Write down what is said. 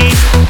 Rocky.